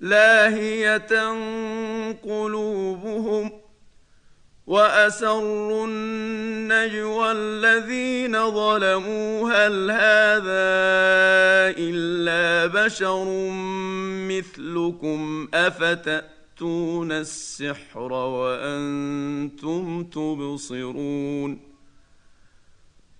لاهية قلوبهم وأسروا النجوى الذين ظلموا هل هذا إلا بشر مثلكم أفتأتون السحر وأنتم تبصرون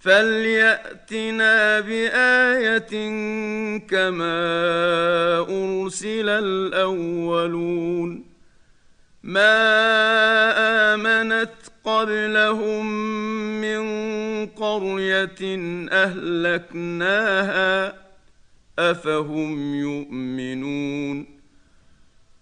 فلياتنا بايه كما ارسل الاولون ما امنت قبلهم من قريه اهلكناها افهم يؤمنون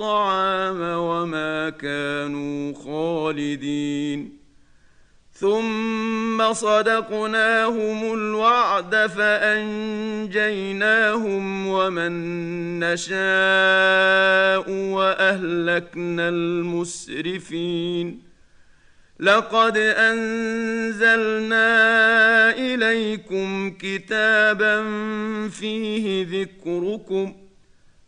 وما كانوا خالدين. ثم صدقناهم الوعد فأنجيناهم ومن نشاء وأهلكنا المسرفين. لقد أنزلنا إليكم كتابا فيه ذكركم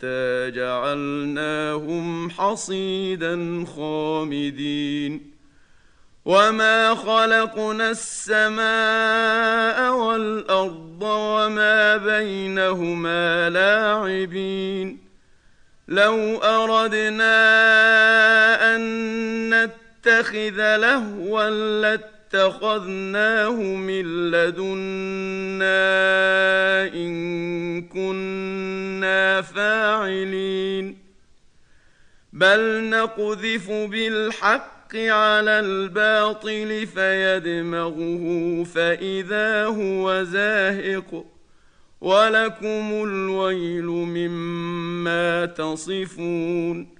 حتى جعلناهم حصيدا خامدين. وما خلقنا السماء والارض وما بينهما لاعبين. لو اردنا ان نتخذ لهوا لاتخذناه من لدنا إن كنا فاعلين. بل نقذف بالحق على الباطل فيدمغه فإذا هو زاهق. ولكم الويل مما تصفون.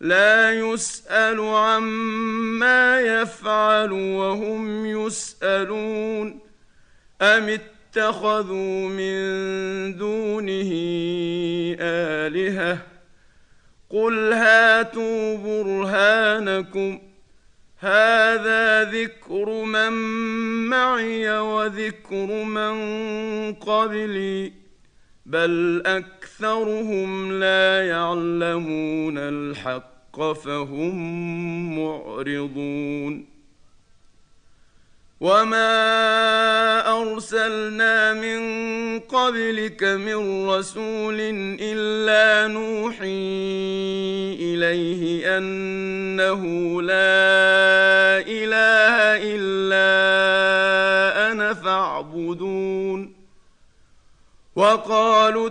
لا يسأل عما يفعل وهم يسألون. أم اتخذوا من دونه آلهة؟ قل هاتوا برهانكم. هذا ذكر من معي وذكر من قبلي. بل أكثرهم لا يعلمون الحق فهم معرضون. وما ارسلنا من قبلك من رسول الا نوحي اليه انه لا اله الا أنا فاعبدون. وقالوا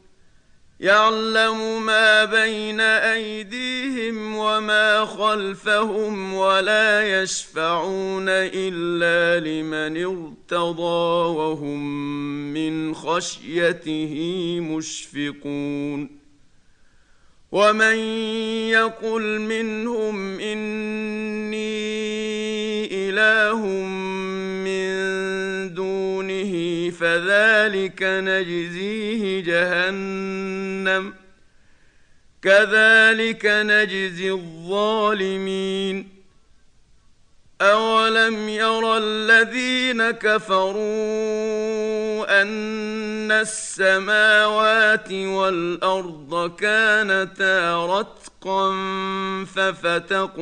يعلم ما بين أيديهم وما خلفهم ولا يشفعون إلا لمن ارتضى وهم من خشيته مشفقون ومن يقل منهم إني إله فذلك نجزيه جهنم. كذلك نجزي الظالمين. اولم ير الذين كفروا ان السماوات والارض كانتا رتقا ففتقناهما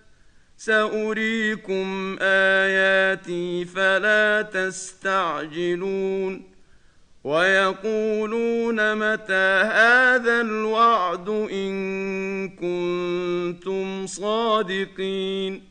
سأريكم آياتي فلا تستعجلون ويقولون متى هذا الوعد إن كنتم صادقين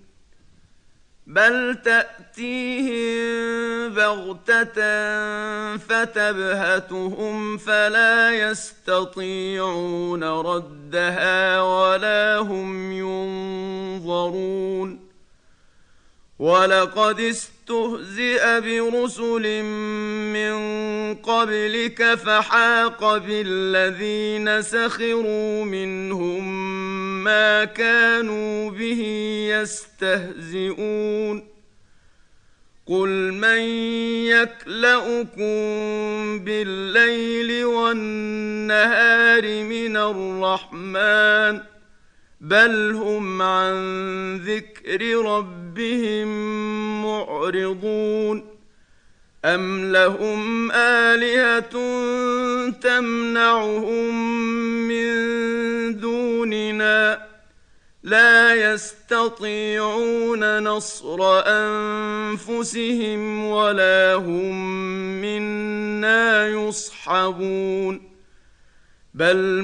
بل تأتيهم بغته فتبهتهم فلا يستطيعون ردها ولا هم ينظرون ولقد استهزئ برسل من قبلك فحاق بالذين سخروا منهم ما كانوا به يستهزئون. قل من يكلأكم بالليل والنهار من الرحمن بل هم عن ذكر ربهم معرضون ام لهم الهه تمنعهم من دوننا لا يستطيعون نصر انفسهم ولا هم منا يصحبون بل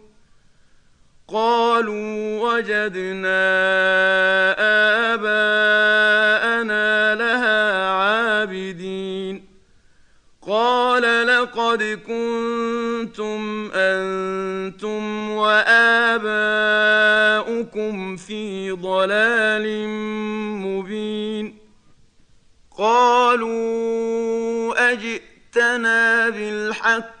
قالوا وجدنا آباءنا لها عابدين. قال لقد كنتم أنتم وآباؤكم في ضلال مبين. قالوا أجئتنا بالحق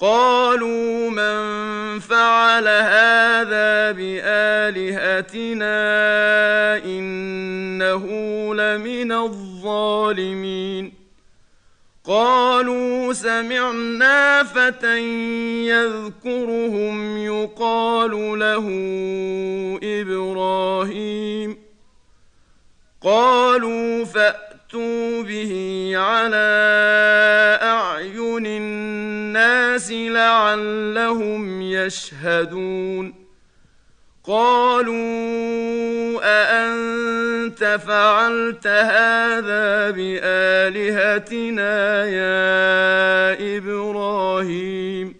قالوا من فعل هذا بآلهتنا إنه لمن الظالمين. قالوا سمعنا فتى يذكرهم يقال له إبراهيم. قالوا فاتوا به على اعين الناس لعلهم يشهدون قالوا أأنت فعلت هذا بآلهتنا يا إبراهيم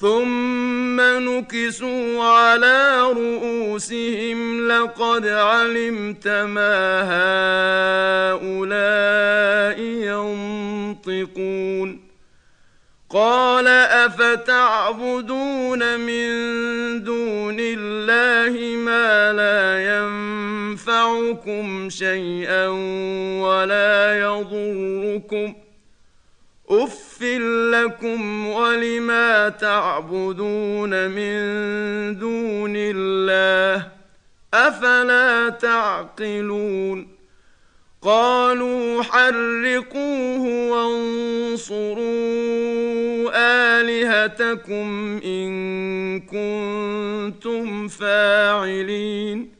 ثم نكسوا على رؤوسهم لقد علمت ما هؤلاء ينطقون قال افتعبدون من دون الله ما لا ينفعكم شيئا ولا يضركم اف لكم ولما تعبدون من دون الله أفلا تعقلون قالوا حرقوه وانصروا آلهتكم إن كنتم فاعلين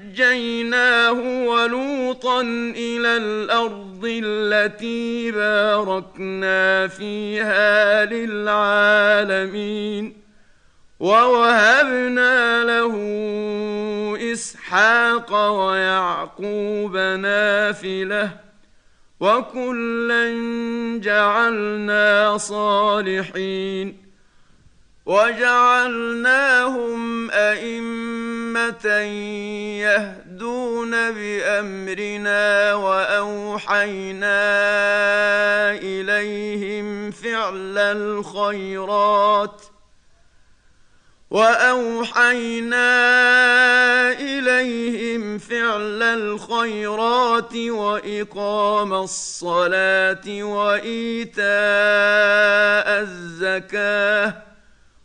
ونجيناه ولوطا إلى الأرض التي باركنا فيها للعالمين ووهبنا له اسحاق ويعقوب نافله وكلا جعلنا صالحين وجعلناهم أئمة يهدون بأمرنا وأوحينا إليهم فعل الخيرات وأوحينا إليهم فعل الخيرات وإقام الصلاة وإيتاء الزكاة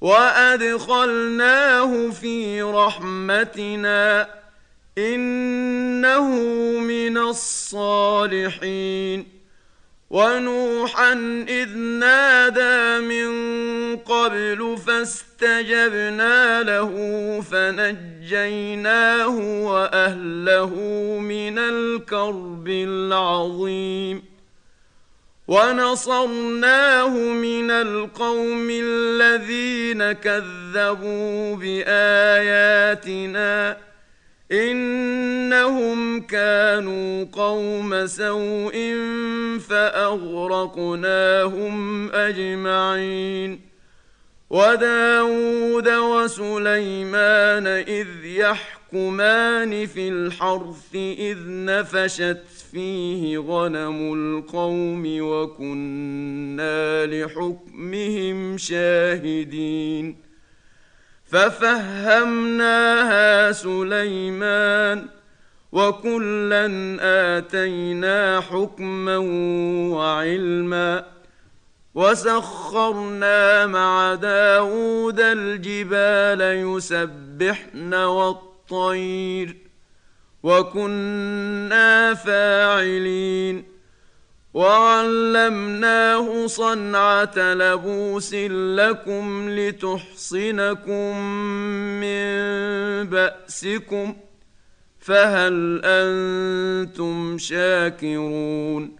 وادخلناه في رحمتنا انه من الصالحين ونوحا اذ نادى من قبل فاستجبنا له فنجيناه واهله من الكرب العظيم ونصرناه من القوم الذين كذبوا بآياتنا إنهم كانوا قوم سوء فأغرقناهم أجمعين وداود وسليمان إذ يحكمان في الحرث إذ نفشت فيه غنم القوم وكنا لحكمهم شاهدين ففهمناها سليمان وكلا آتينا حكما وعلما وسخرنا مع داود الجبال يسبحن والطير وكنا فاعلين. وعلمناه صنعة لبوس لكم لتحصنكم من بأسكم فهل أنتم شاكرون؟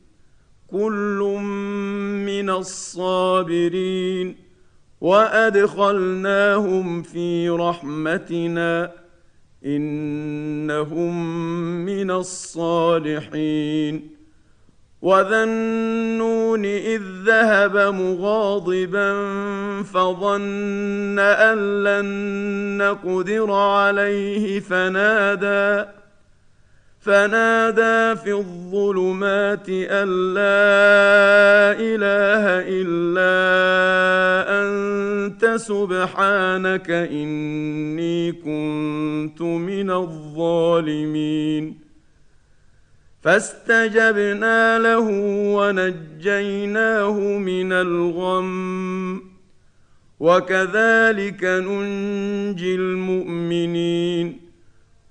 كل من الصابرين وأدخلناهم في رحمتنا إنهم من الصالحين وذا النون إذ ذهب مغاضبا فظن أن لن نقدر عليه فنادى فنادى في الظلمات أن لا إله إلا أنت سبحانك إني كنت من الظالمين. فاستجبنا له ونجيناه من الغم. وكذلك ننجي المؤمنين.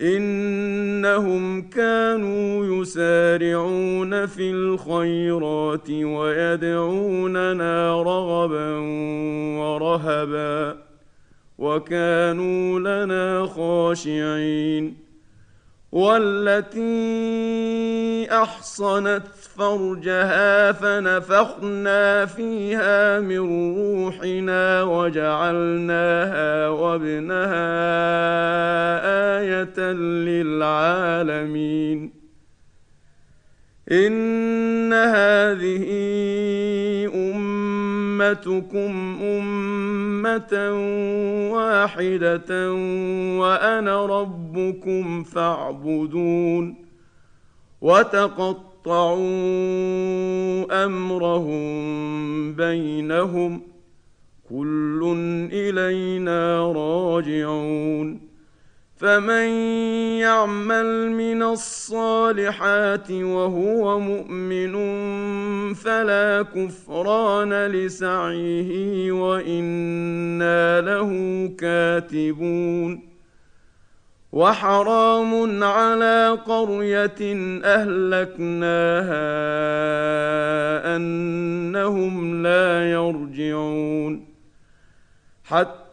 إنهم كانوا يسارعون في الخيرات ويدعوننا رغبا ورهبا وكانوا لنا خاشعين. والتي أحصنت فرجها فنفخنا فيها من روحنا وجعلناها وابنها آية للعالمين. إن هذه أمتكم أمة واحدة وأنا ربكم فاعبدون وتقطعوا قطعوا أمرهم بينهم كل إلينا راجعون فمن يعمل من الصالحات وهو مؤمن فلا كفران لسعيه وإنا له كاتبون. وحرام على قرية أهلكناها أنهم لا يرجعون. حتى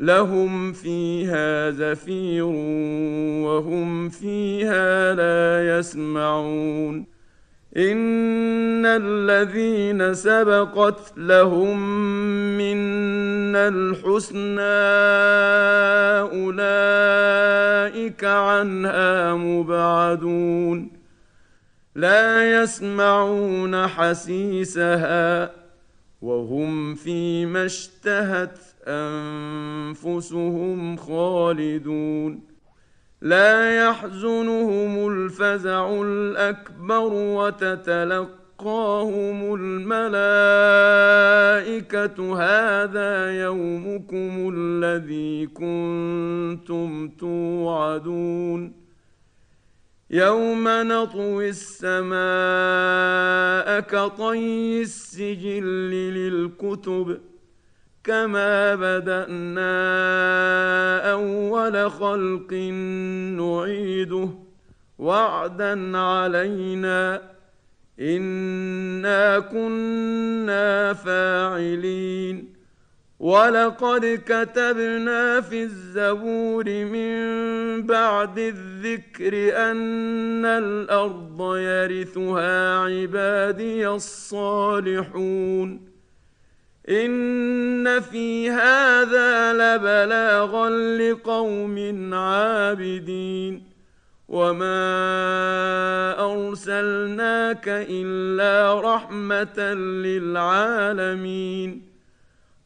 لهم فيها زفير وهم فيها لا يسمعون. إن الذين سبقت لهم منا الحسنى أولئك عنها مبعدون. لا يسمعون حسيسها وهم فيما اشتهت أنفسهم خالدون. لا يحزنهم الفزع الأكبر وتتلقاهم الملائكة. هذا يومكم الذي كنتم توعدون. يوم نطوي السماء كطي السجل للكتب. كما بدانا اول خلق نعيده وعدا علينا انا كنا فاعلين ولقد كتبنا في الزبور من بعد الذكر ان الأرض يرثها عبادي الصالحون ان في هذا لبلاغا لقوم عابدين وما ارسلناك الا رحمه للعالمين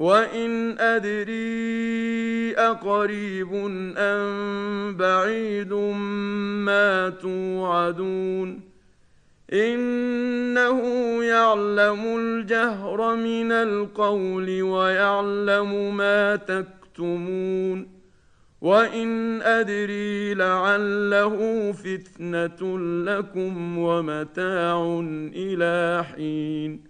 وان ادري اقريب ام بعيد ما توعدون انه يعلم الجهر من القول ويعلم ما تكتمون وان ادري لعله فتنه لكم ومتاع إلى حين